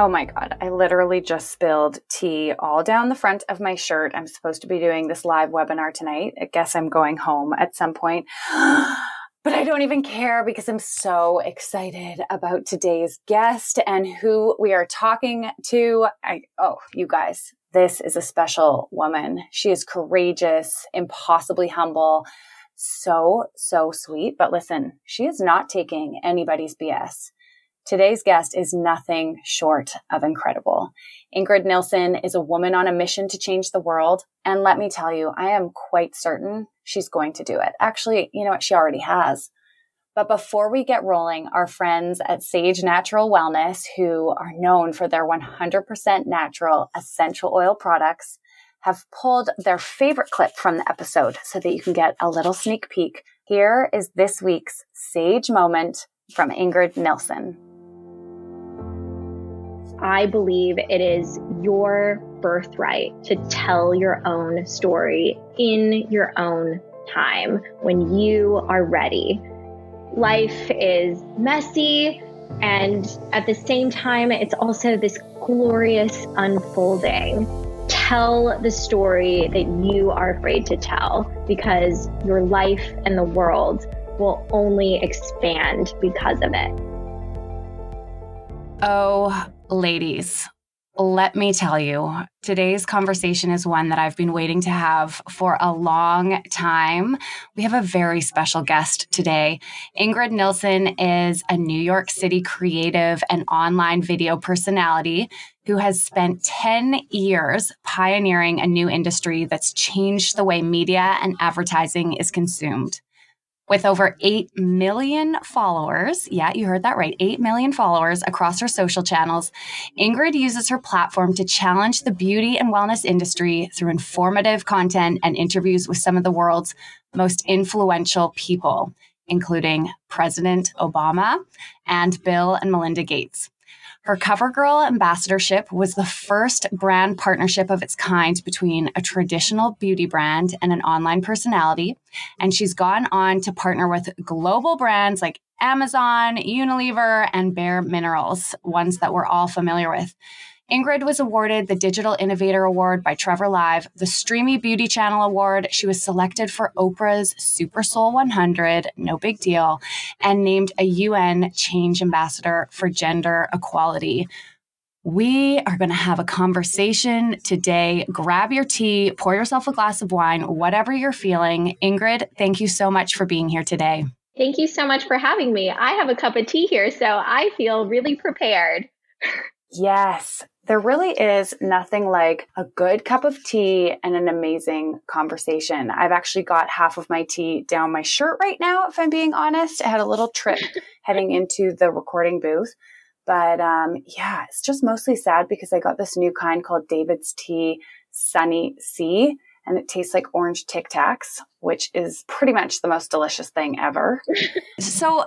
Oh my God. I literally just spilled tea all down the front of my shirt. I'm supposed to be doing this live webinar tonight. I guess I'm going home at some point. but I don't even care because I'm so excited about today's guest and who we are talking to. I, oh, you guys, this is a special woman. She is courageous, impossibly humble, so, so sweet. But listen, she is not taking anybody's BS. Today's guest is nothing short of incredible. Ingrid Nilsson is a woman on a mission to change the world. And let me tell you, I am quite certain she's going to do it. Actually, you know what? She already has. But before we get rolling, our friends at Sage Natural Wellness, who are known for their 100% natural essential oil products, have pulled their favorite clip from the episode so that you can get a little sneak peek. Here is this week's Sage moment from Ingrid Nilsson. I believe it is your birthright to tell your own story in your own time when you are ready. Life is messy, and at the same time, it's also this glorious unfolding. Tell the story that you are afraid to tell because your life and the world will only expand because of it. Oh, ladies, let me tell you, today's conversation is one that I've been waiting to have for a long time. We have a very special guest today. Ingrid Nilsson is a New York City creative and online video personality who has spent 10 years pioneering a new industry that's changed the way media and advertising is consumed. With over 8 million followers, yeah, you heard that right, 8 million followers across her social channels, Ingrid uses her platform to challenge the beauty and wellness industry through informative content and interviews with some of the world's most influential people, including President Obama and Bill and Melinda Gates. Her CoverGirl ambassadorship was the first brand partnership of its kind between a traditional beauty brand and an online personality. And she's gone on to partner with global brands like Amazon, Unilever, and Bare Minerals, ones that we're all familiar with. Ingrid was awarded the Digital Innovator Award by Trevor Live, the Streamy Beauty Channel Award. She was selected for Oprah's Super Soul 100, no big deal, and named a UN Change Ambassador for Gender Equality. We are going to have a conversation today. Grab your tea, pour yourself a glass of wine, whatever you're feeling. Ingrid, thank you so much for being here today. Thank you so much for having me. I have a cup of tea here, so I feel really prepared. Yes, there really is nothing like a good cup of tea and an amazing conversation. I've actually got half of my tea down my shirt right now, if I'm being honest. I had a little trip heading into the recording booth. But um, yeah, it's just mostly sad because I got this new kind called David's Tea Sunny Sea, and it tastes like orange Tic Tacs, which is pretty much the most delicious thing ever. so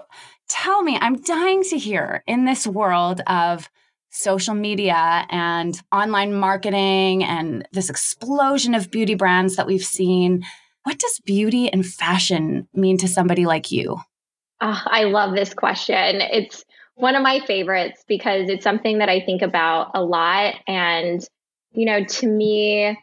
tell me, I'm dying to hear in this world of social media and online marketing and this explosion of beauty brands that we've seen. What does beauty and fashion mean to somebody like you? Oh, I love this question. It's one of my favorites because it's something that I think about a lot. And, you know, to me,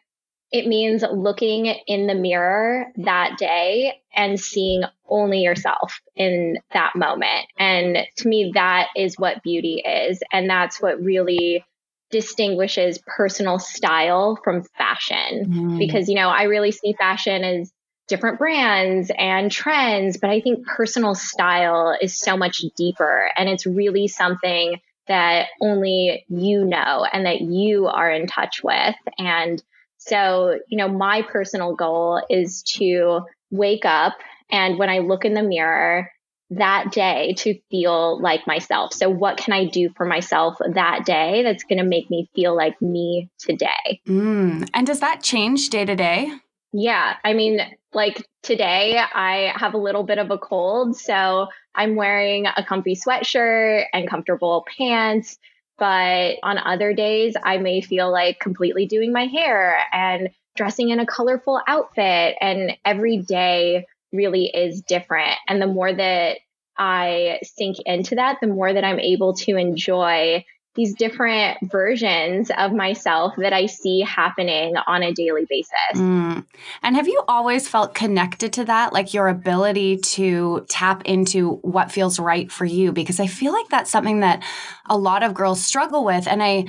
it means looking in the mirror that day and seeing only yourself in that moment. And to me, that is what beauty is. And that's what really distinguishes personal style from fashion. Mm. Because, you know, I really see fashion as different brands and trends, but I think personal style is so much deeper. And it's really something that only you know and that you are in touch with. And so, you know, my personal goal is to wake up and when I look in the mirror, that day to feel like myself. So, what can I do for myself that day that's going to make me feel like me today? Mm. And does that change day to day? Yeah. I mean, like today, I have a little bit of a cold. So, I'm wearing a comfy sweatshirt and comfortable pants. But on other days, I may feel like completely doing my hair and dressing in a colorful outfit. And every day really is different. And the more that I sink into that, the more that I'm able to enjoy these different versions of myself that I see happening on a daily basis. Mm. And have you always felt connected to that, like your ability to tap into what feels right for you? Because I feel like that's something that a lot of girls struggle with. And I,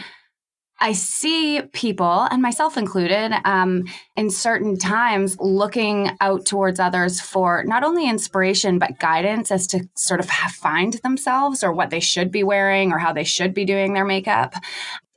I see people, and myself included, um, in certain times looking out towards others for not only inspiration, but guidance as to sort of find themselves or what they should be wearing or how they should be doing their makeup.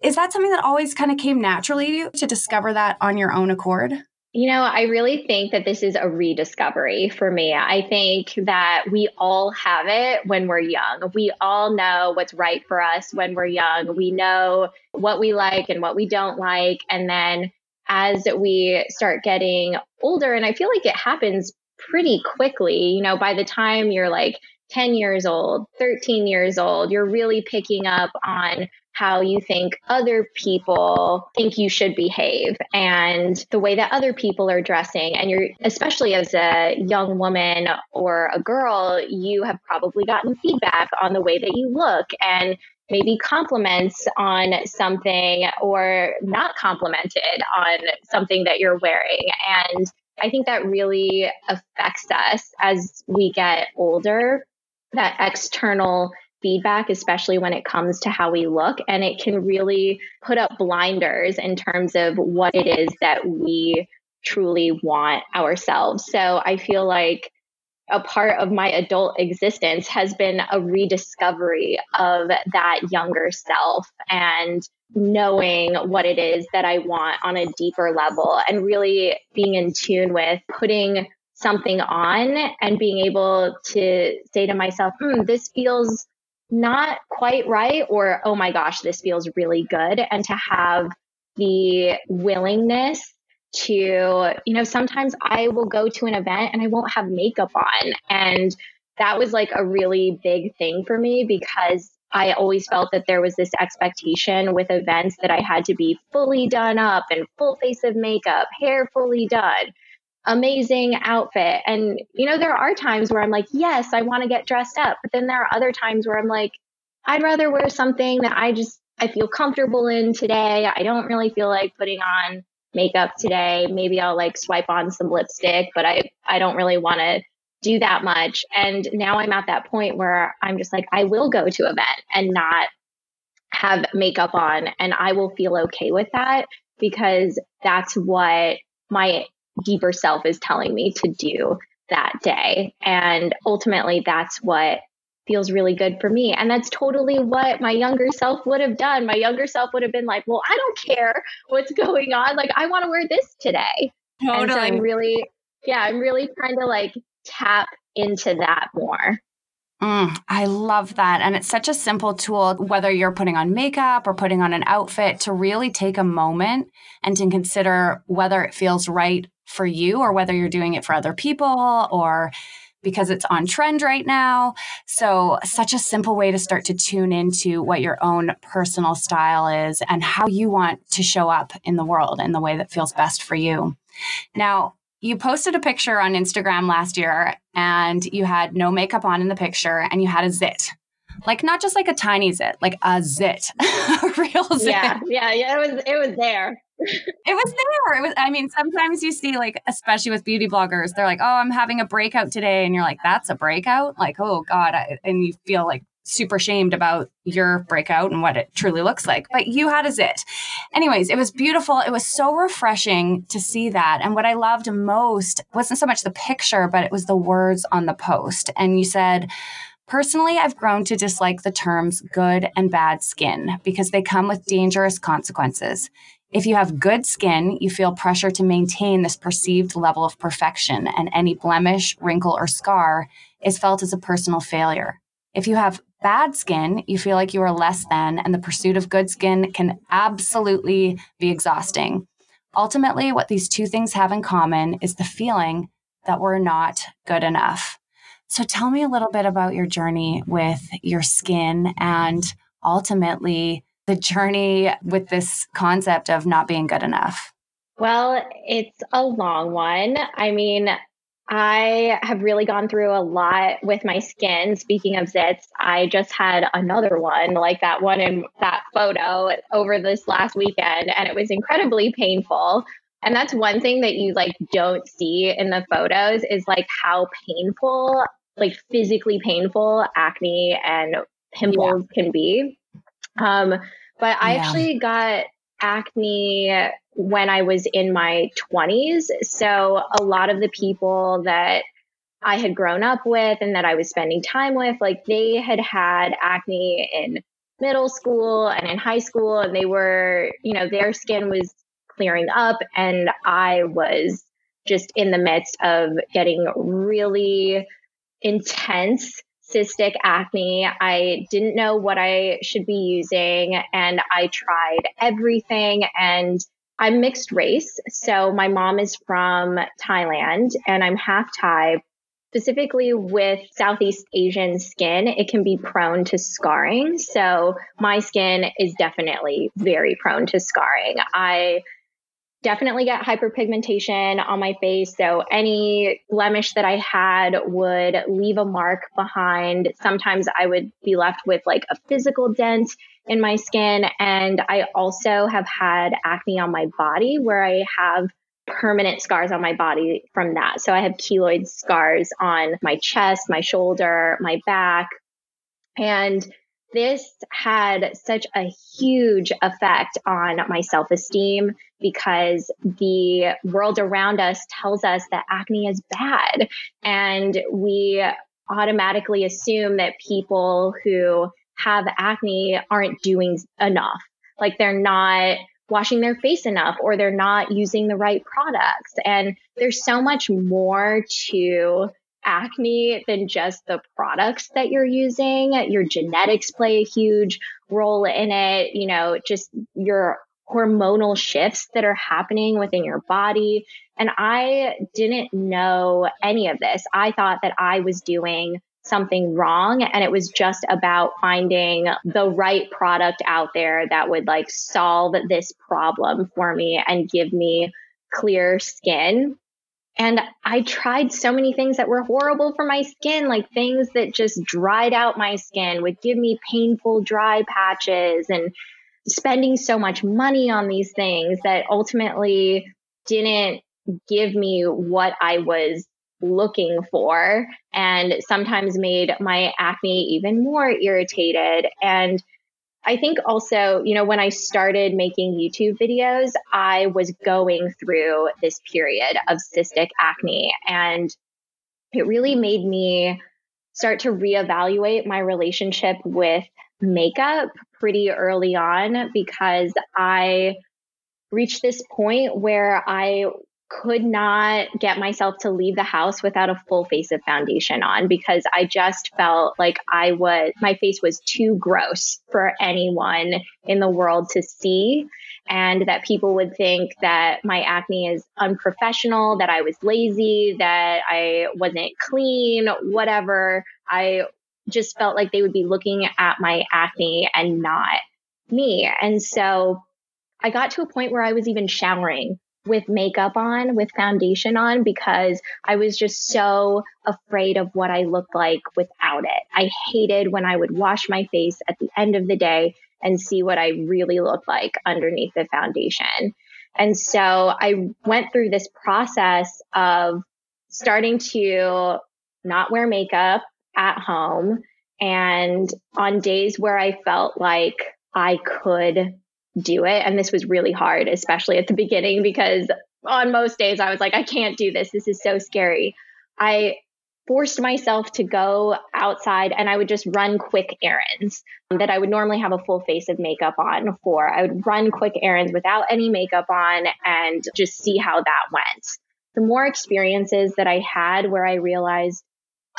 Is that something that always kind of came naturally to discover that on your own accord? You know, I really think that this is a rediscovery for me. I think that we all have it when we're young. We all know what's right for us when we're young. We know what we like and what we don't like. And then as we start getting older, and I feel like it happens pretty quickly, you know, by the time you're like 10 years old, 13 years old, you're really picking up on how you think other people think you should behave and the way that other people are dressing. And you're, especially as a young woman or a girl, you have probably gotten feedback on the way that you look and maybe compliments on something or not complimented on something that you're wearing. And I think that really affects us as we get older. That external feedback, especially when it comes to how we look. And it can really put up blinders in terms of what it is that we truly want ourselves. So I feel like a part of my adult existence has been a rediscovery of that younger self and knowing what it is that I want on a deeper level and really being in tune with putting something on and being able to say to myself, hmm, this feels not quite right or oh my gosh this feels really good. And to have the willingness to you know sometimes i will go to an event and i won't have makeup on. And that was like a really big thing for me because I always felt that there was this expectation with events that I had to be fully done up and full face of makeup, hair fully done, amazing outfit. And, you know, there are times where I'm like, yes, I want to get dressed up. But then there are other times where I'm like, I'd rather wear something that I just, I feel comfortable in today. I don't really feel like putting on makeup today. Maybe I'll like swipe on some lipstick, but I, I don't really want to do that much. And now I'm at that point where I'm just like, I will go to event and not have makeup on and I will feel okay with that because that's what my deeper self is telling me to do that day. And ultimately, that's what feels really good for me. And that's totally what my younger self would have done. My younger self would have been like, well, I don't care what's going on. Like, I want to wear this today. Totally. And so I'm really, yeah, I'm really trying to like tap into that more. Mm, I love that. And it's such a simple tool, whether you're putting on makeup or putting on an outfit, to really take a moment and to consider whether it feels right for you or whether you're doing it for other people or because it's on trend right now. So, such a simple way to start to tune into what your own personal style is and how you want to show up in the world in the way that feels best for you. Now, you posted a picture on Instagram last year and you had no makeup on in the picture and you had a zit. Like not just like a tiny zit, like a zit, a real zit. Yeah, yeah, yeah. It was it was there. it was there. It was. I mean, sometimes you see like, especially with beauty bloggers, they're like, "Oh, I'm having a breakout today," and you're like, "That's a breakout?" Like, oh god, I, and you feel like super shamed about your breakout and what it truly looks like. But you had a zit. Anyways, it was beautiful. It was so refreshing to see that. And what I loved most wasn't so much the picture, but it was the words on the post. And you said, Personally, I've grown to dislike the terms good and bad skin because they come with dangerous consequences. If you have good skin, you feel pressure to maintain this perceived level of perfection, and any blemish, wrinkle, or scar is felt as a personal failure. If you have bad skin, you feel like you are less than, and the pursuit of good skin can absolutely be exhausting. Ultimately, what these two things have in common is the feeling that we're not good enough. So, tell me a little bit about your journey with your skin and ultimately the journey with this concept of not being good enough. Well, it's a long one. I mean, I have really gone through a lot with my skin. Speaking of zits, I just had another one like that one in that photo over this last weekend, and it was incredibly painful. And that's one thing that you like don't see in the photos is like how painful, like physically painful acne and pimples yeah. can be. Um, but I yeah. actually got acne when I was in my 20s. So a lot of the people that I had grown up with and that I was spending time with, like they had had acne in middle school and in high school, and they were, you know, their skin was clearing up, and I was just in the midst of getting really intense cystic acne. I didn't know what I should be using, and I tried everything. And I'm mixed race. So my mom is from Thailand, and I'm half Thai. Specifically with Southeast Asian skin, it can be prone to scarring. So my skin is definitely very prone to scarring. I definitely get hyperpigmentation on my face. So any blemish that I had would leave a mark behind. Sometimes I would be left with like a physical dent in my skin. And I also have had acne on my body where I have permanent scars on my body from that. So I have keloid scars on my chest, my shoulder, my back. And this had such a huge effect on my self esteem because the world around us tells us that acne is bad. And we automatically assume that people who have acne aren't doing enough. Like they're not washing their face enough or they're not using the right products. And there's so much more to acne than just the products that you're using. Your genetics play a huge role in it. You know, just your hormonal shifts that are happening within your body. And I didn't know any of this. I thought that I was doing something wrong. And it was just about finding the right product out there that would like solve this problem for me and give me clear skin. And I tried so many things that were horrible for my skin, like things that just dried out my skin, would give me painful dry patches, and spending so much money on these things that ultimately didn't give me what I was looking for and sometimes made my acne even more irritated. And I think also, you know, when I started making YouTube videos, I was going through this period of cystic acne and it really made me start to reevaluate my relationship with makeup pretty early on because I reached this point where I could not get myself to leave the house without a full face of foundation on because I just felt like I was, my face was too gross for anyone in the world to see. And that people would think that my acne is unprofessional, that I was lazy, that I wasn't clean, whatever. I just felt like they would be looking at my acne and not me. And so I got to a point where I was even showering with makeup on, with foundation on, because I was just so afraid of what I looked like without it. I hated when I would wash my face at the end of the day and see what I really looked like underneath the foundation. And so I went through this process of starting to not wear makeup at home. And on days where I felt like I could do it. And this was really hard, especially at the beginning, because on most days I was like, I can't do this. This is so scary. I forced myself to go outside and I would just run quick errands that I would normally have a full face of makeup on for. I would run quick errands without any makeup on and just see how that went. The more experiences that I had where I realized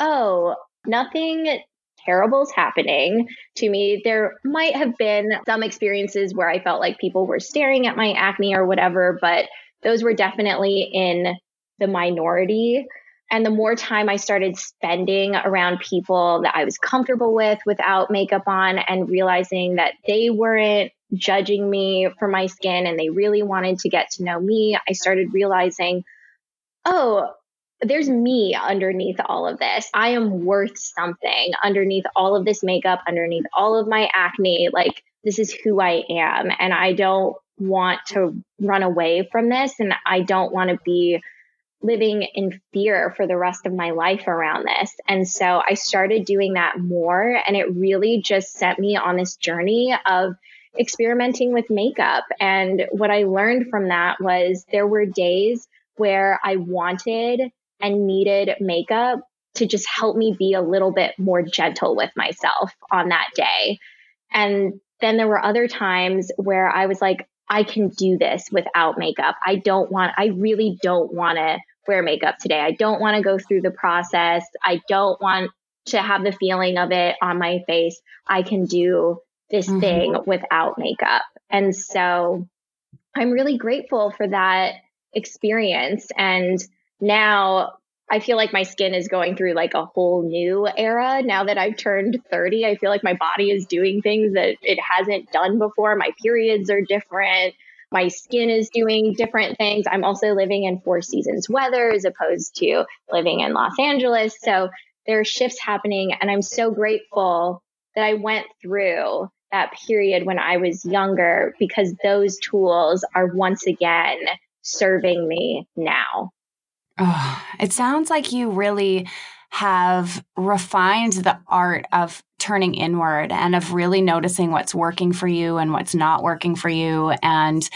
oh, nothing terrible's happening to me. There might have been some experiences where I felt like people were staring at my acne or whatever, but those were definitely in the minority. And the more time I started spending around people that I was comfortable with without makeup on and realizing that they weren't judging me for my skin and they really wanted to get to know me, I started realizing, oh, there's me underneath all of this. I am worth something underneath all of this makeup, underneath all of my acne. Like, this is who I am. And I don't want to run away from this. And I don't want to be living in fear for the rest of my life around this. And so I started doing that more. And it really just set me on this journey of experimenting with makeup. And what I learned from that was there were days where I wanted and needed makeup to just help me be a little bit more gentle with myself on that day. And then there were other times where I was like, I can do this without makeup. I don't want, I really don't want to wear makeup today. I don't want to go through the process. I don't want to have the feeling of it on my face. I can do this mm-hmm. thing without makeup. And so I'm really grateful for that experience. And now I feel like my skin is going through like a whole new era. Now that I've turned 30, I feel like my body is doing things that it hasn't done before. My periods are different. My skin is doing different things. I'm also living in four seasons weather as opposed to living in Los Angeles. So there are shifts happening. And I'm so grateful that I went through that period when I was younger because those tools are once again serving me now. Oh, it sounds like you really have refined the art of turning inward and of really noticing what's working for you and what's not working for you and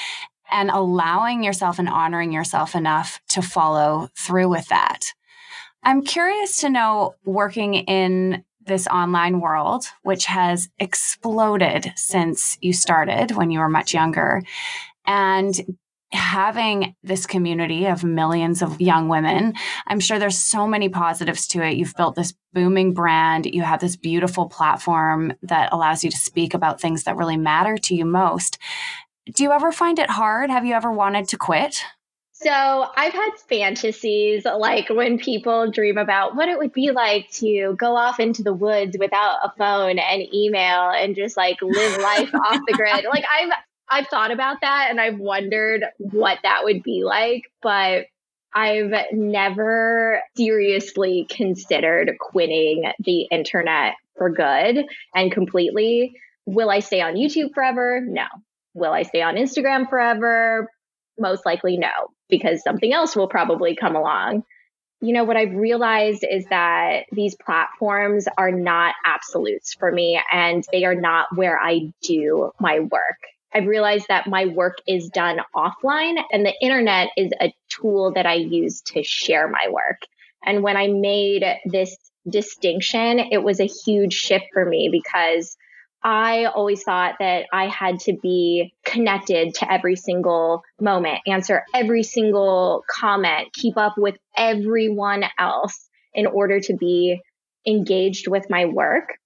and allowing yourself and honoring yourself enough to follow through with that. I'm curious to know working in this online world, which has exploded since you started when you were much younger, and having this community of millions of young women, I'm sure there's so many positives to it. You've built this booming brand. You have this beautiful platform that allows you to speak about things that really matter to you most. Do you ever find it hard? Have you ever wanted to quit? So I've had fantasies like when people dream about what it would be like to go off into the woods without a phone and email and just like live life off the grid. Like I've I've thought about that and I've wondered what that would be like, but I've never seriously considered quitting the internet for good and completely. Will I stay on YouTube forever? No. Will I stay on Instagram forever? Most likely no because something else will probably come along. You know, what I've realized is that these platforms are not absolutes for me and they are not where I do my work. I've realized that my work is done offline and the internet is a tool that I use to share my work. And when I made this distinction, it was a huge shift for me because I always thought that I had to be connected to every single moment, answer every single comment, keep up with everyone else in order to be engaged with my work.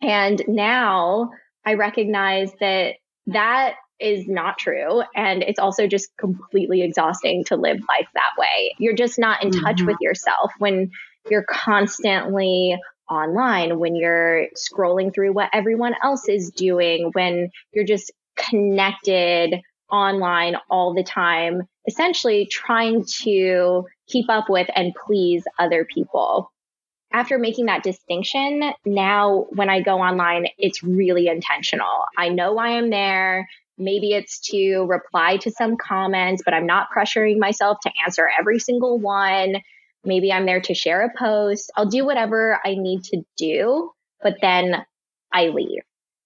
And now I recognize that that is not true. And it's also just completely exhausting to live life that way. You're just not in touch mm-hmm. with yourself when you're constantly online, when you're scrolling through what everyone else is doing, when you're just connected online all the time, essentially trying to keep up with and please other people. After making that distinction, now when I go online, it's really intentional. I know why I'm there. Maybe it's to reply to some comments, but I'm not pressuring myself to answer every single one. Maybe I'm there to share a post. I'll do whatever I need to do, but then I leave.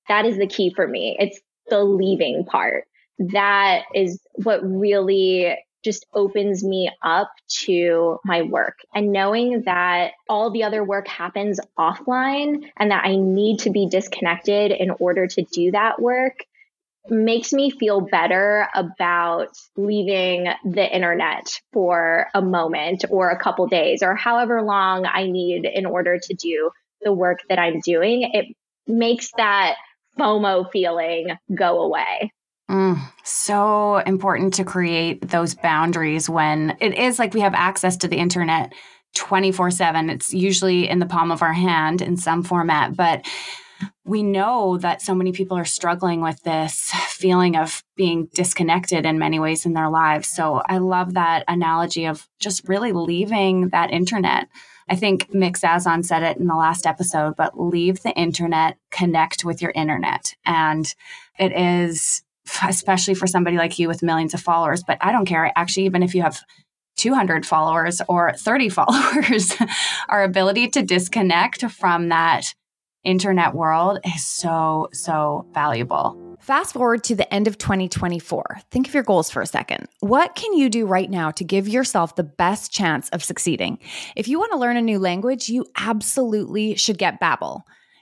That is the key for me. It's the leaving part. That is what really just opens me up to my work and knowing that all the other work happens offline and that I need to be disconnected in order to do that work makes me feel better about leaving the internet for a moment or a couple days or however long I need in order to do the work that I'm doing. It makes that FOMO feeling go away. Mm, so important to create those boundaries when it is like we have access to the internet 24 7. It's usually in the palm of our hand in some format, but we know that so many people are struggling with this feeling of being disconnected in many ways in their lives. So I love that analogy of just really leaving that internet. I think Mik Zazon said it in the last episode, but leave the internet, connect with your internet. And it is especially for somebody like you with millions of followers. But I don't care. Actually, even if you have 200 followers or 30 followers, our ability to disconnect from that internet world is so, so valuable. Fast forward to the end of 2024. Think of your goals for a second. What can you do right now to give yourself the best chance of succeeding? If you want to learn a new language, you absolutely should get Babbel.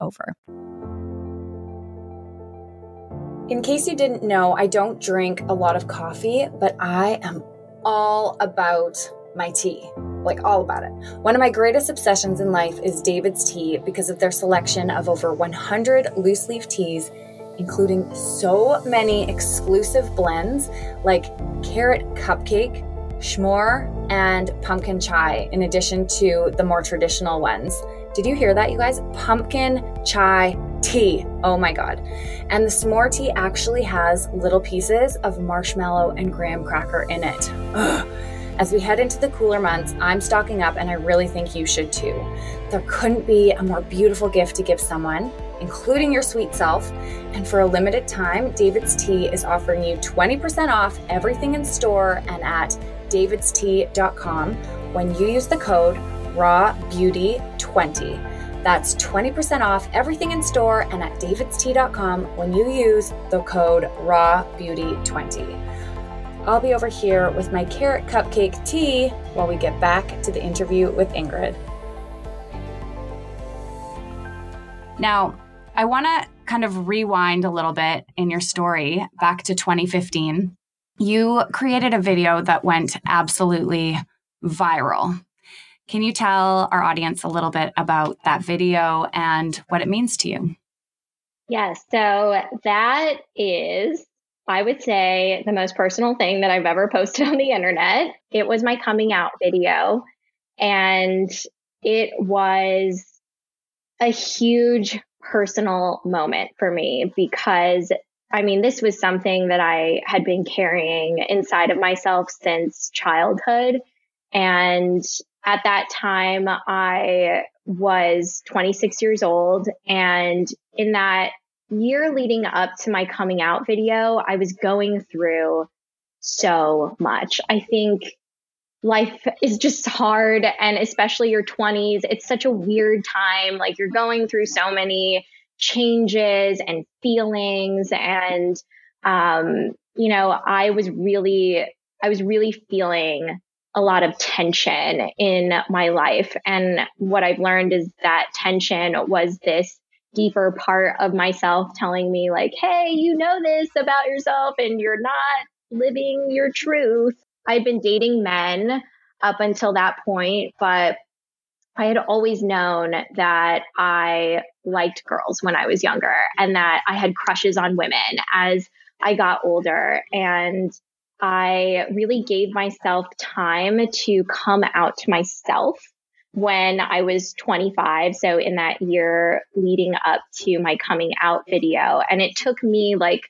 over. In case you didn't know, I don't drink a lot of coffee, but I am all about my tea. Like, all about it. One of my greatest obsessions in life is David's Tea because of their selection of over 100 loose leaf teas, including so many exclusive blends like carrot cupcake, s'more, and pumpkin chai, in addition to the more traditional ones. Did you hear that, you guys? Pumpkin chai tea. Oh my God. And the s'more tea actually has little pieces of marshmallow and graham cracker in it. Ugh. As we head into the cooler months, I'm stocking up and I really think you should too. There couldn't be a more beautiful gift to give someone, including your sweet self. And for a limited time, David's Tea is offering you 20% off everything in store and at davidstea.com when you use the code rawbeauty20. That's 20% off everything in store and at davidstea.com when you use the code rawbeauty20. I'll be over here with my carrot cupcake tea while we get back to the interview with Ingrid. Now, I want to kind of rewind a little bit in your story back to 2015. You created a video that went absolutely viral. Can you tell our audience a little bit about that video and what it means to you? Yes. So that is, I would say, the most personal thing that I've ever posted on the internet. It was my coming out video. And it was a huge personal moment for me because I mean, this was something that I had been carrying inside of myself since childhood. And at that time, I was 26 years old. And in that year leading up to my coming out video, I was going through so much. I think life is just hard. And especially your 20s, it's such a weird time. Like you're going through so many changes and feelings. And, um, you know, I was really, I was really feeling a lot of tension in my life. And what I've learned is that tension was this deeper part of myself telling me, like, hey, you know this about yourself and you're not living your truth. I'd been dating men up until that point, but I had always known that I liked girls when I was younger and that I had crushes on women as I got older. And I really gave myself time to come out to myself when I was 25. So in that year leading up to my coming out video. And it took me like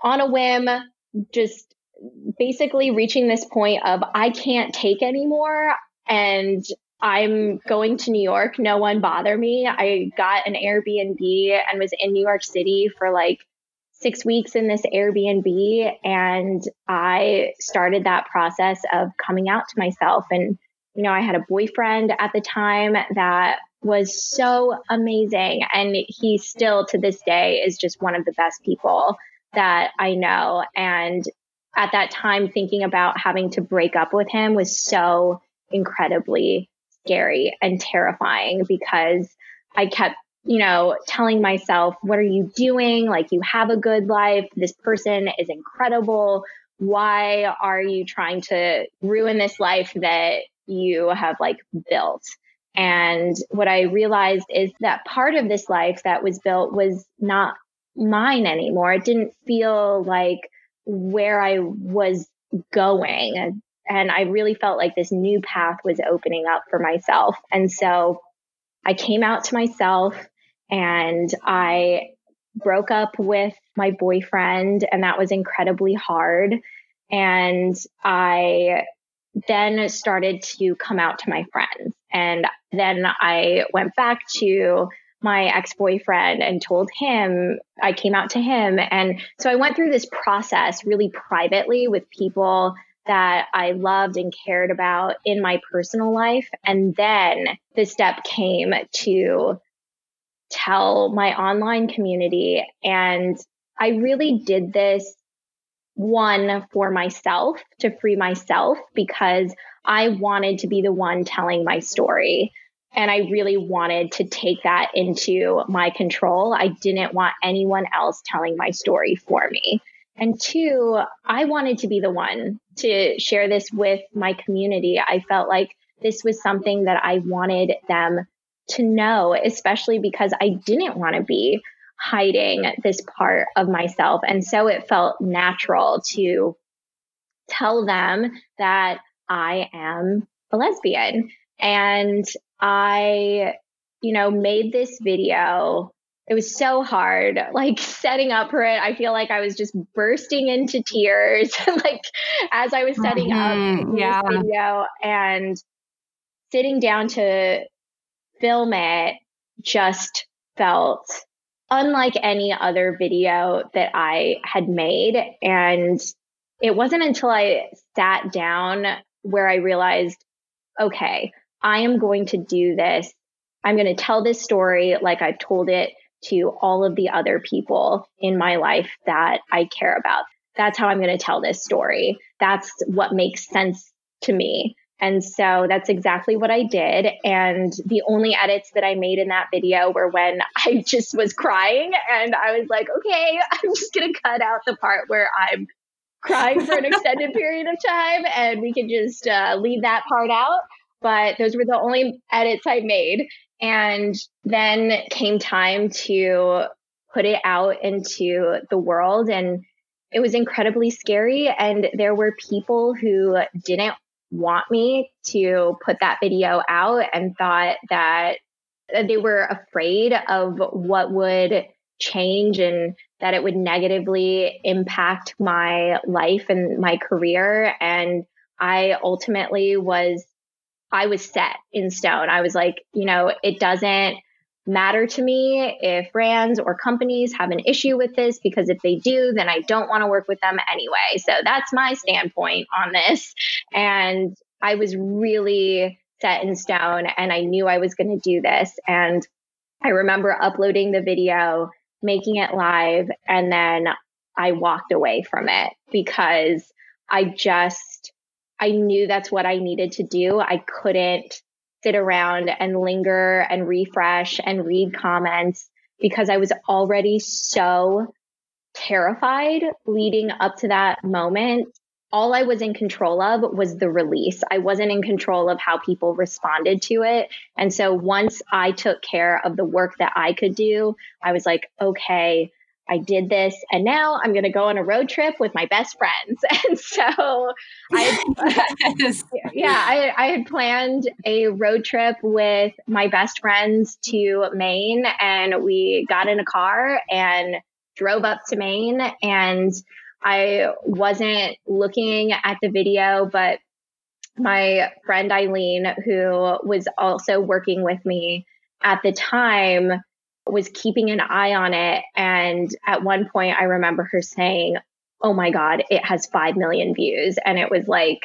on a whim, just basically reaching this point of I can't take anymore. And I'm going to New York. No one bother me. I got an Airbnb and was in New York City for like six weeks in this Airbnb. And I started that process of coming out to myself. And, you know, I had a boyfriend at the time that was so amazing. And he still to this day is just one of the best people that I know. And at that time, thinking about having to break up with him was so incredibly scary and terrifying because I kept you know, telling myself, what are you doing? Like, you have a good life. This person is incredible. Why are you trying to ruin this life that you have like built? And what I realized is that part of this life that was built was not mine anymore. It didn't feel like where I was going. And I really felt like this new path was opening up for myself. And so I came out to myself and I broke up with my boyfriend and that was incredibly hard. And I then started to come out to my friends. And then I went back to my ex boyfriend and told him, I came out to him. And so I went through this process really privately with people that I loved and cared about in my personal life. And then the step came to tell my online community. And I really did this one for myself to free myself because I wanted to be the one telling my story. And I really wanted to take that into my control. I didn't want anyone else telling my story for me. And two, I wanted to be the one to share this with my community. I felt like this was something that I wanted them to know, especially because I didn't want to be hiding this part of myself. And so it felt natural to tell them that I am a lesbian. And I, you know, made this video. It was so hard, like setting up for it. I feel like I was just bursting into tears, like as I was setting mm-hmm. up yeah. this video and sitting down to film it just felt unlike any other video that I had made. And it wasn't until I sat down where I realized, okay, I am going to do this. I'm going to tell this story like I've told it to all of the other people in my life that I care about. That's how I'm going to tell this story. That's what makes sense to me. And so that's exactly what I did. And the only edits that I made in that video were when I just was crying and I was like, okay, I'm just going to cut out the part where I'm crying for an extended period of time and we can just uh, leave that part out. But those were the only edits I made. And then came time to put it out into the world and it was incredibly scary. And there were people who didn't want me to put that video out and thought that They were afraid of what would change and that it would negatively impact my life and my career. And I ultimately was, I was set in stone. I was like, you know, it doesn't matter to me if brands or companies have an issue with this because if they do, then I don't want to work with them anyway. So that's my standpoint on this. And I was really set in stone and I knew I was going to do this. And I remember uploading the video, making it live, and then I walked away from it because I just, I knew that's what I needed to do. I couldn't sit around and linger and refresh and read comments because I was already so terrified leading up to that moment. All I was in control of was the release. I wasn't in control of how people responded to it. And so once I took care of the work that I could do, I was like, okay, I did this and now I'm going to go on a road trip with my best friends. And so I, yes. yeah, I, I had planned a road trip with my best friends to Maine and we got in a car and drove up to Maine and I wasn't looking at the video, but my friend Eileen, who was also working with me at the time, was keeping an eye on it. And at one point, I remember her saying, Oh my God, it has 5 million views. And it was like,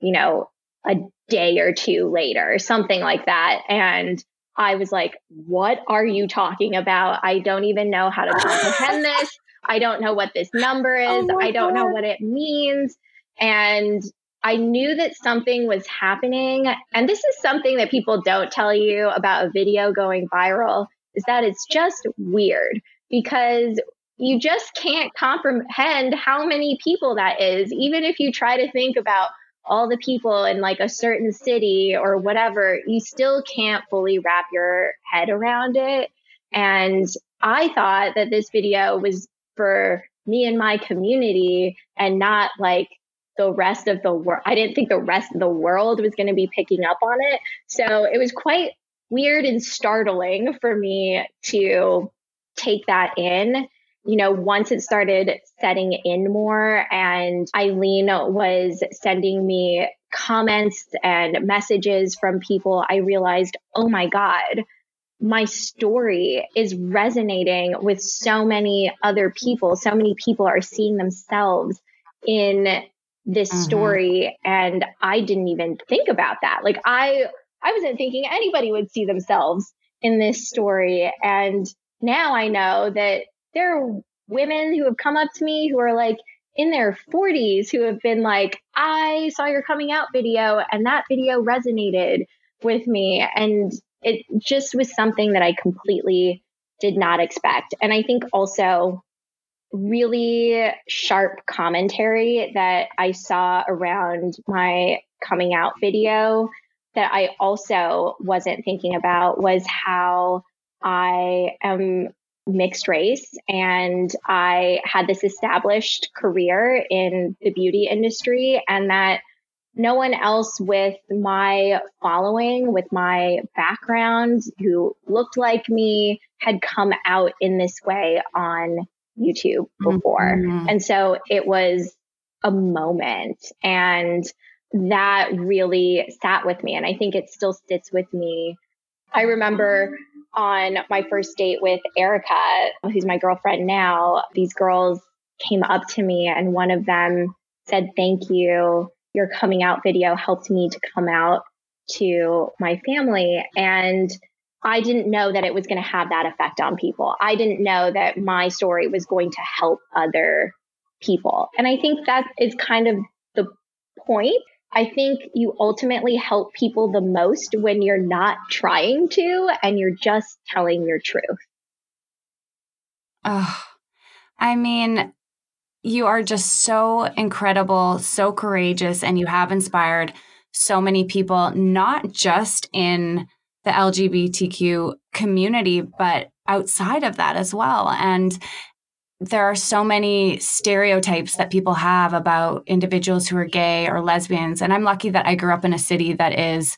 you know, a day or two later, something like that. And I was like, What are you talking about? I don't even know how to comprehend this. I don't know what this number oh is. Oh I don't God. know what it means. And I knew that something was happening. And this is something that people don't tell you about a video going viral is that it's just weird because you just can't comprehend how many people that is. Even if you try to think about all the people in like a certain city or whatever, you still can't fully wrap your head around it. And I thought that this video was for me and my community and not like the rest of the world. I didn't think the rest of the world was going to be picking up on it. So it was quite weird and startling for me to take that in. You know, once it started setting in more and Eileen was sending me comments and messages from people, I realized, oh my God, my story is resonating with so many other people. So many people are seeing themselves in this mm-hmm. story. And I didn't even think about that. Like, I I wasn't thinking anybody would see themselves in this story. And now I know that there are women who have come up to me who are like in their 40s who have been like, I saw your coming out video and that video resonated with me. And it just was something that I completely did not expect. And I think also really sharp commentary that I saw around my coming out video that I also wasn't thinking about was how I am mixed race and I had this established career in the beauty industry and that no one else with my following, with my background who looked like me had come out in this way on YouTube before. Mm-hmm. And so it was a moment and that really sat with me. And I think it still sits with me. I remember on my first date with Erica, who's my girlfriend now, these girls came up to me and one of them said, Thank you. Your coming out video helped me to come out to my family. And I didn't know that it was going to have that effect on people. I didn't know that my story was going to help other people. And I think that is kind of the point I think you ultimately help people the most when you're not trying to and you're just telling your truth. Oh, I mean, you are just so incredible, so courageous, and you have inspired so many people, not just in the LGBTQ community, but outside of that as well. And there are so many stereotypes that people have about individuals who are gay or lesbians. And I'm lucky that I grew up in a city that is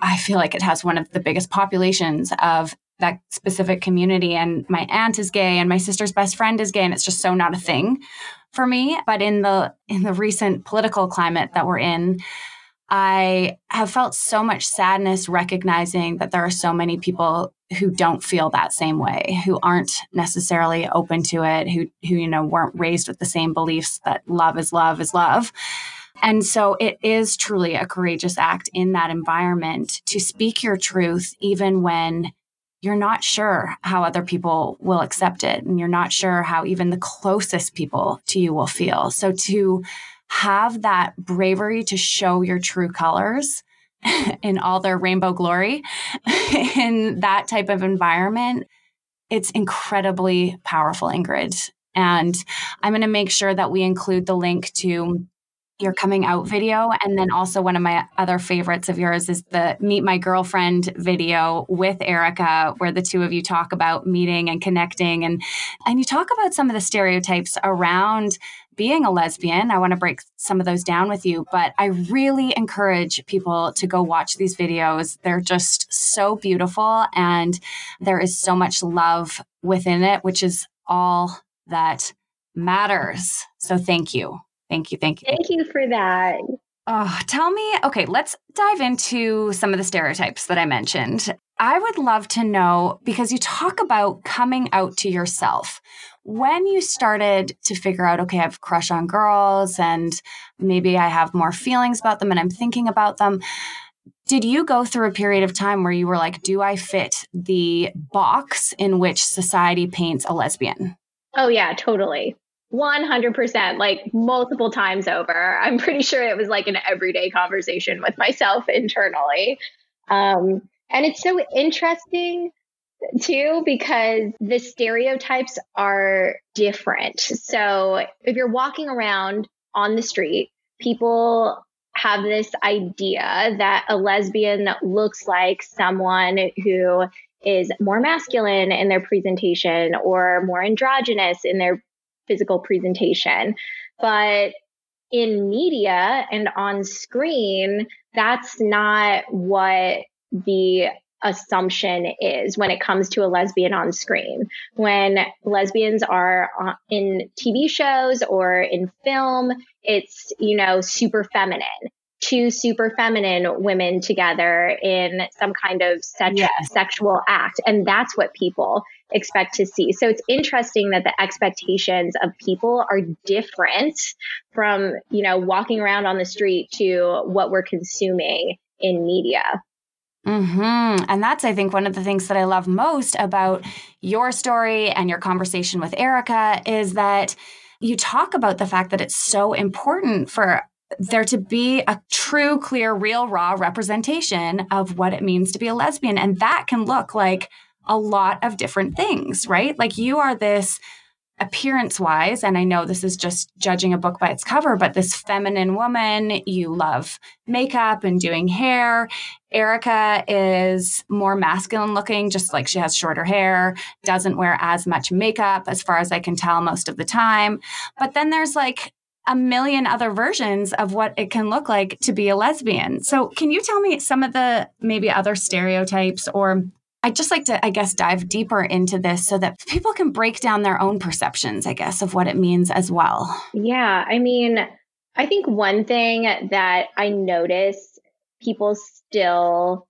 I feel like it has one of the biggest populations of that specific community. And my aunt is gay and my sister's best friend is gay. And it's just so not a thing for me. But in the in the recent political climate that we're in, I have felt so much sadness recognizing that there are so many people who don't feel that same way, who aren't necessarily open to it, who who you know weren't raised with the same beliefs that love is love is love. And so it is truly a courageous act in that environment to speak your truth even when you're not sure how other people will accept it and you're not sure how even the closest people to you will feel. So to have that bravery to show your true colors in all their rainbow glory in that type of environment, it's incredibly powerful, Ingrid. And I'm going to make sure that we include the link to your coming out video. And then also one of my other favorites of yours is the Meet My Girlfriend video with Erica, where the two of you talk about meeting and connecting and and you talk about some of the stereotypes around being a lesbian. I want to break some of those down with you, but I really encourage people to go watch these videos. They're just so beautiful and there is so much love within it, which is all that matters. So thank you. Thank you. Thank you. Thank you for that. Oh, tell me, okay, let's dive into some of the stereotypes that I mentioned. I would love to know because you talk about coming out to yourself. When you started to figure out, okay, I have crush on girls and maybe I have more feelings about them and I'm thinking about them, did you go through a period of time where you were like, do I fit the box in which society paints a lesbian? Oh, yeah, totally. 100% like multiple times over. I'm pretty sure it was like an everyday conversation with myself internally. Um, and it's so interesting too because the stereotypes are different. So if you're walking around on the street people have this idea that a lesbian looks like someone who is more masculine in their presentation or more androgynous in their physical presentation. But in media and on screen, that's not what the assumption is when it comes to a lesbian on screen. When lesbians are in TV shows or in film, it's, you know, super feminine. Two super feminine women together in some kind of yes. sexual act. And that's what people expect to see. So it's interesting that the expectations of people are different from, you know, walking around on the street to what we're consuming in media. Mm-hmm. And that's, I think, one of the things that I love most about your story and your conversation with Erica is that you talk about the fact that it's so important for there to be a true, clear, real, raw representation of what it means to be a lesbian. And that can look like a lot of different things, right? Like you are this appearance wise, and I know this is just judging a book by its cover, but this feminine woman, you love makeup and doing hair. Erica is more masculine looking, just like she has shorter hair, doesn't wear as much makeup, as far as I can tell, most of the time. But then there's like a million other versions of what it can look like to be a lesbian. So, can you tell me some of the maybe other stereotypes or I'd just like to, I guess, dive deeper into this so that people can break down their own perceptions, I guess, of what it means as well. Yeah. I mean, I think one thing that I notice people still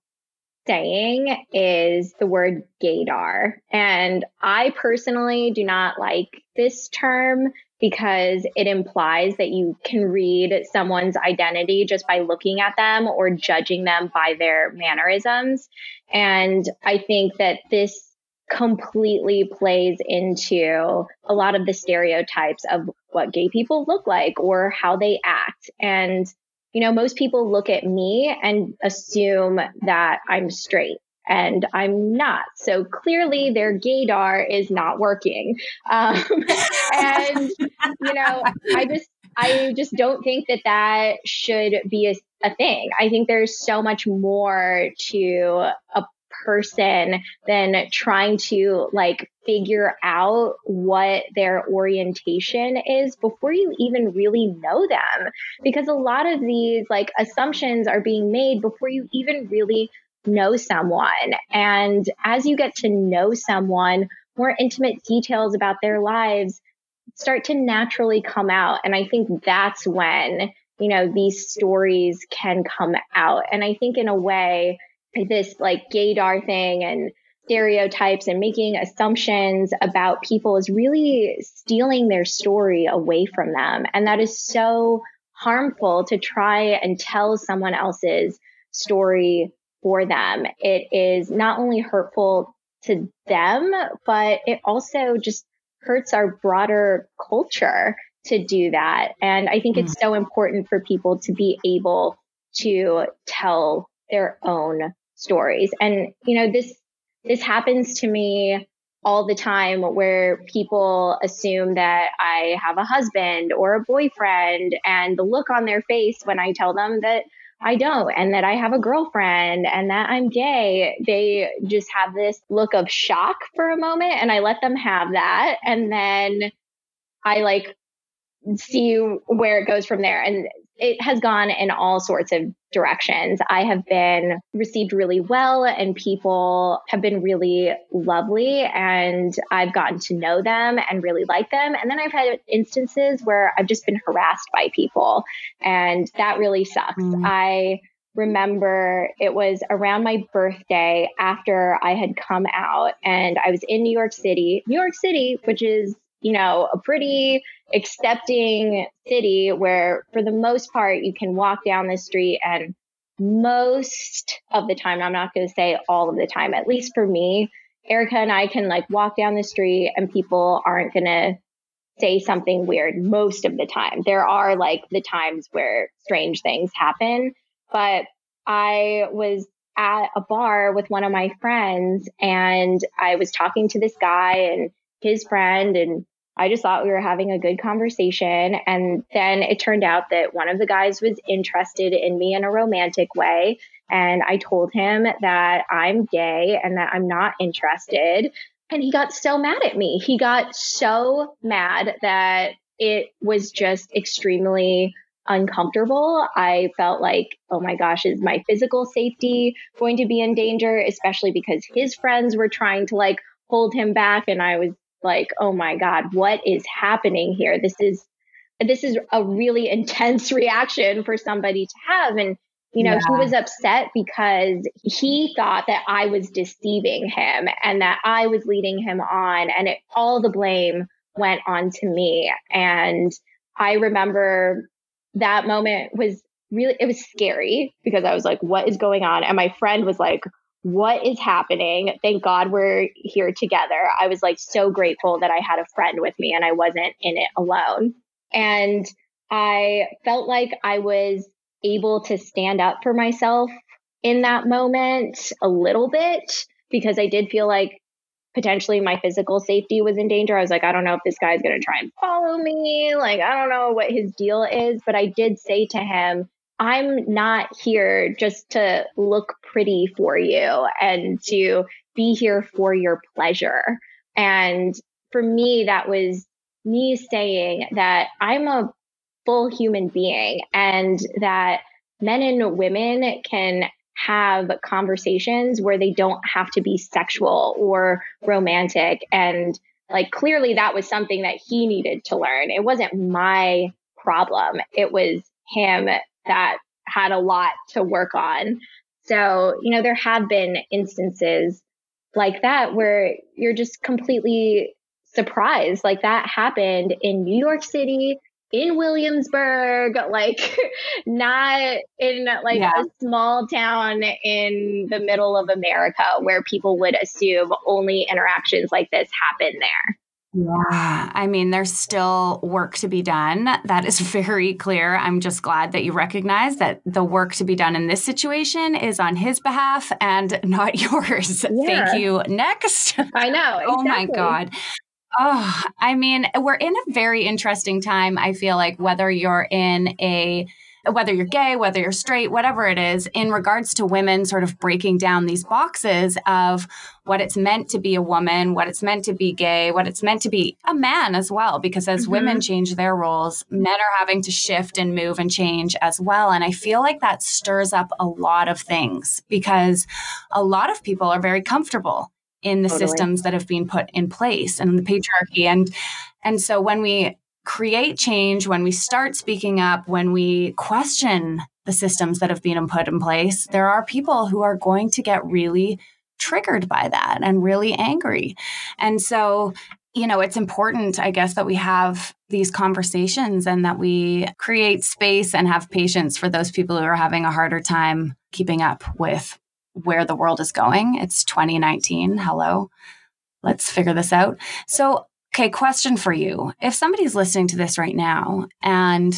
saying is the word gaydar. And I personally do not like this term because it implies that you can read someone's identity just by looking at them or judging them by their mannerisms. And I think that this completely plays into a lot of the stereotypes of what gay people look like or how they act. And, you know, most people look at me and assume that I'm straight and I'm not. So clearly their gaydar is not working. Um, and, you know, I just, I just don't think that that should be a, a thing. I think there's so much more to a person than trying to like figure out what their orientation is before you even really know them. Because a lot of these like assumptions are being made before you even really know someone. And as you get to know someone, more intimate details about their lives start to naturally come out. And I think that's when, you know, these stories can come out. And I think in a way, this like gaydar thing and stereotypes and making assumptions about people is really stealing their story away from them. And that is so harmful to try and tell someone else's story for them. It is not only hurtful to them, but it also just hurts our broader culture to do that. And I think it's mm. so important for people to be able to tell their own stories. And, you know, this, this happens to me all the time where people assume that I have a husband or a boyfriend and the look on their face when I tell them that I don't and that I have a girlfriend and that I'm gay. They just have this look of shock for a moment and I let them have that. And then I like see where it goes from there. And it has gone in all sorts of directions. I have been received really well and people have been really lovely and I've gotten to know them and really like them. And then I've had instances where I've just been harassed by people and that really sucks. Mm. I remember it was around my birthday after I had come out and I was in New York City, New York City, which is you know, a pretty accepting city where for the most part you can walk down the street and most of the time, I'm not going to say all of the time, at least for me, Erica and I can like walk down the street and people aren't going to say something weird most of the time. There are like the times where strange things happen, but I was at a bar with one of my friends and I was talking to this guy and his friend and I just thought we were having a good conversation. And then it turned out that one of the guys was interested in me in a romantic way. And I told him that I'm gay and that I'm not interested. And he got so mad at me. He got so mad that it was just extremely uncomfortable. I felt like, oh my gosh, is my physical safety going to be in danger? Especially because his friends were trying to like hold him back. And I was like, oh my God, what is happening here? This is this is a really intense reaction for somebody to have. And, you know, yeah. he was upset because he thought that I was deceiving him and that I was leading him on and it, all the blame went on to me. And I remember that moment was really, it was scary because I was like, what is going on? And my friend was like, what is happening? Thank God we're here together. I was like so grateful that I had a friend with me and I wasn't in it alone. And I felt like I was able to stand up for myself in that moment a little bit because I did feel like potentially my physical safety was in danger. I was like, I don't know if this guy's going to try and follow me. Like, I don't know what his deal is. But I did say to him, I'm not here just to look pretty for you and to be here for your pleasure. And for me, that was me saying that I'm a full human being and that men and women can have conversations where they don't have to be sexual or romantic. And like clearly that was something that he needed to learn. It wasn't my problem. It was him that had a lot to work on. So, you know, there have been instances like that where you're just completely surprised. Like that happened in New York City, in Williamsburg, like not in like yeah. a small town in the middle of America where people would assume only interactions like this happen there. Yeah, I mean, there's still work to be done. That is very clear. I'm just glad that you recognize that the work to be done in this situation is on his behalf and not yours. Yeah. Thank you. Next. I know. Exactly. oh my God. Oh, I mean, we're in a very interesting time. I feel like whether you're in a whether you're gay, whether you're straight, whatever it is, in regards to women sort of breaking down these boxes of what it's meant to be a woman, what it's meant to be gay, what it's meant to be a man as well. Because as mm-hmm. women change their roles, men are having to shift and move and change as well. And I feel like that stirs up a lot of things because a lot of people are very comfortable in the totally. systems that have been put in place and the patriarchy and and so when we create change, when we start speaking up, when we question the systems that have been put in place, there are people who are going to get really triggered by that and really angry. And so, you know, it's important, I guess, that we have these conversations and that we create space and have patience for those people who are having a harder time keeping up with where the world is going. It's 2019. Hello. Let's figure this out. So, Okay, question for you. If somebody's listening to this right now and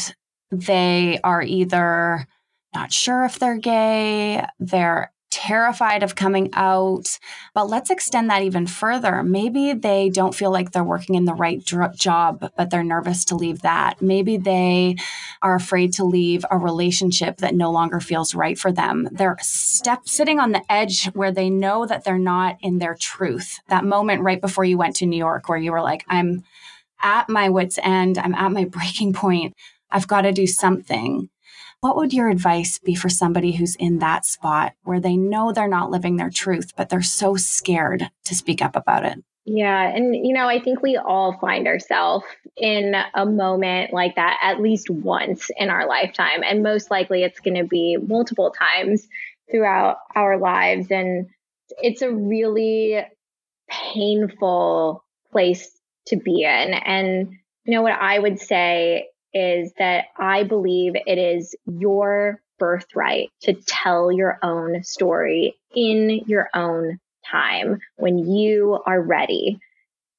they are either not sure if they're gay, they're terrified of coming out. But let's extend that even further. Maybe they don't feel like they're working in the right dr- job, but they're nervous to leave that. Maybe they are afraid to leave a relationship that no longer feels right for them. They're step sitting on the edge where they know that they're not in their truth. That moment right before you went to New York where you were like, I'm at my wits end, I'm at my breaking point. I've got to do something. What would your advice be for somebody who's in that spot where they know they're not living their truth, but they're so scared to speak up about it? Yeah. And, you know, I think we all find ourselves in a moment like that at least once in our lifetime. And most likely it's going to be multiple times throughout our lives. And it's a really painful place to be in. And, you know, what I would say is that I believe it is your birthright to tell your own story in your own time when you are ready.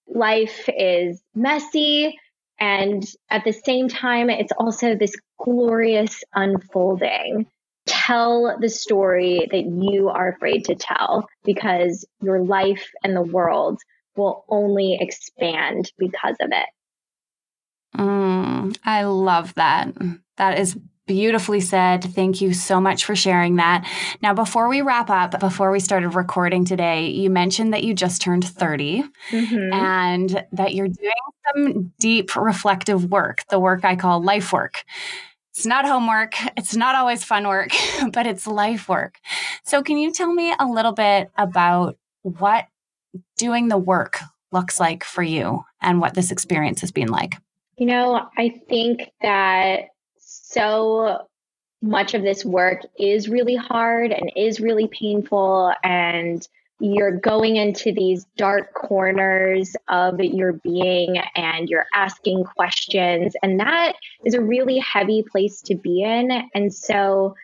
Life is messy. And at the same time, it's also this glorious unfolding. Tell the story that you are afraid to tell because your life and the world will only expand because of it. Mm, I love that. That is beautifully said. Thank you so much for sharing that. Now, before we wrap up, before we started recording today, you mentioned that you just turned 30 mm-hmm. and that you're doing some deep reflective work, the work I call life work. It's not homework. It's not always fun work, but it's life work. So, can you tell me a little bit about what doing the work looks like for you and what this experience has been like? You know, I think that so much of this work is really hard and is really painful and you're going into these dark corners of your being and you're asking questions and that is a really heavy place to be in. And so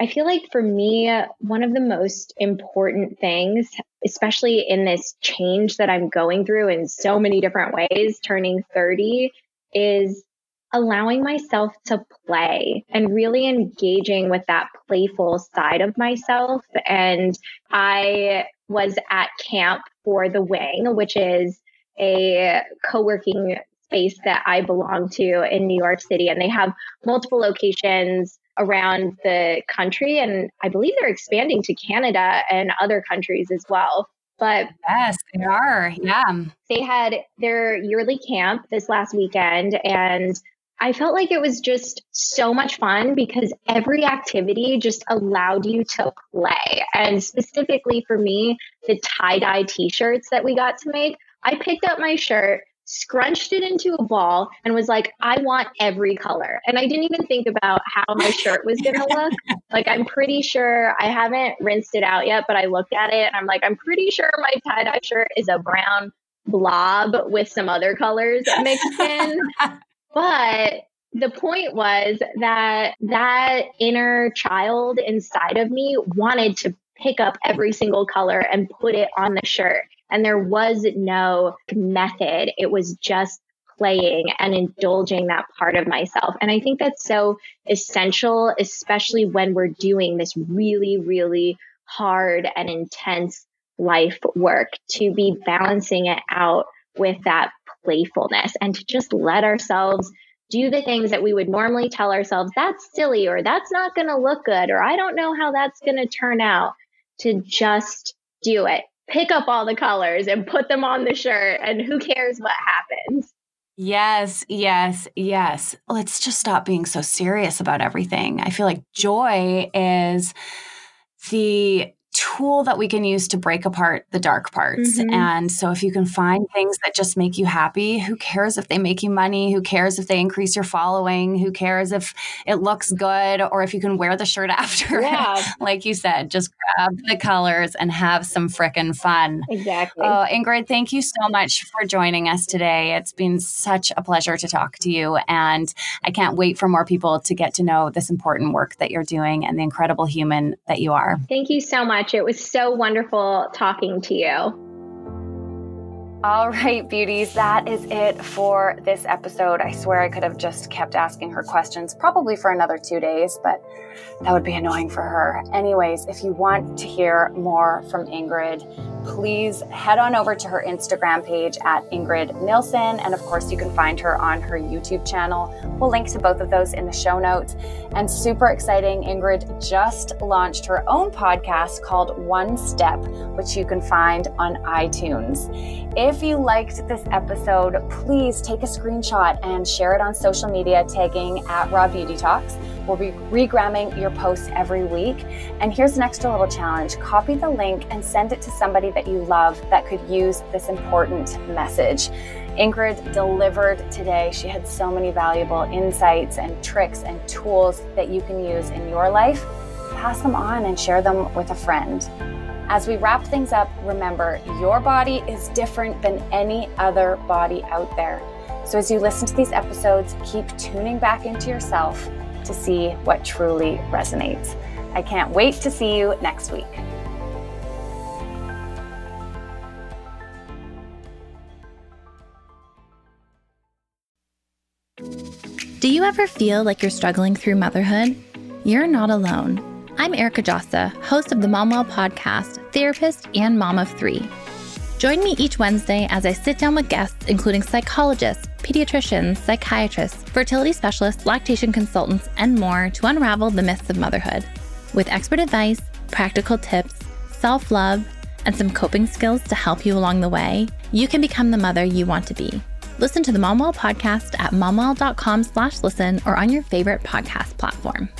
I feel like for me, one of the most important things, especially in this change that I'm going through in so many different ways, turning 30, is allowing myself to play and really engaging with that playful side of myself. And I was at camp for the Wing, which is a co working space that I belong to in New York City. And they have multiple locations around the country. And I believe they're expanding to Canada and other countries as well. But yes, they are. Yeah. They had their yearly camp this last weekend and I felt like it was just so much fun because every activity just allowed you to play. And specifically for me, the tie dye t shirts that we got to make, I picked up my shirt scrunched it into a ball and was like, I want every color. And I didn't even think about how my shirt was going to look. like, I'm pretty sure I haven't rinsed it out yet, but I looked at it and I'm like, I'm pretty sure my tie dye shirt is a brown blob with some other colors mixed in. but the point was that that inner child inside of me wanted to pick up every single color and put it on the shirt. And there was no method. It was just playing and indulging that part of myself. And I think that's so essential, especially when we're doing this really, really hard and intense life work to be balancing it out with that playfulness and to just let ourselves do the things that we would normally tell ourselves that's silly or that's not going to look good or I don't know how that's going to turn out to just do it. Pick up all the colors and put them on the shirt and who cares what happens. Yes, yes, yes. Let's just stop being so serious about everything. I feel like joy is the tool that we can use to break apart the dark parts. Mm-hmm. And so if you can find things that just make you happy, who cares if they make you money? Who cares if they increase your following? Who cares if it looks good or if you can wear the shirt after yeah. like you said, just grab the colors and have some frickin' fun. Exactly. Oh, Ingrid, thank you so much for joining us today. It's been such a pleasure to talk to you. And I can't wait for more people to get to know this important work that you're doing and the incredible human that you are. Thank you so much much. It was so wonderful talking to you. All right, beauties, that is it for this episode. I swear I could have just kept asking her questions, probably for another two days, but that would be annoying for her. Anyways, if you want to hear more from Ingrid, please head on over to her Instagram page at Ingrid Nilsen. And of course, you can find her on her YouTube channel. We'll link to both of those in the show notes. And super exciting, Ingrid just launched her own podcast called One Step, which you can find on iTunes. If you liked this episode, please take a screenshot and share it on social media, tagging at Raw Beauty Talks. We'll be regramming your posts every week. And here's an extra little challenge copy the link and send it to somebody that you love that could use this important message. Ingrid delivered today. She had so many valuable insights and tricks and tools that you can use in your life. Pass them on and share them with a friend. As we wrap things up, remember your body is different than any other body out there. So as you listen to these episodes, keep tuning back into yourself to see what truly resonates. I can't wait to see you next week. Do you ever feel like you're struggling through motherhood? You're not alone. I'm Erica Djossa, host of the Momwell podcast, therapist, and mom of three. Join me each Wednesday as I sit down with guests, including psychologists, pediatricians, psychiatrists, fertility specialists, lactation consultants, and more to unravel the myths of motherhood. With expert advice, practical tips, self love, and some coping skills to help you along the way, you can become the mother you want to be. Listen to the Momwell podcast at momwell.com slash listen or on your favorite podcast platform.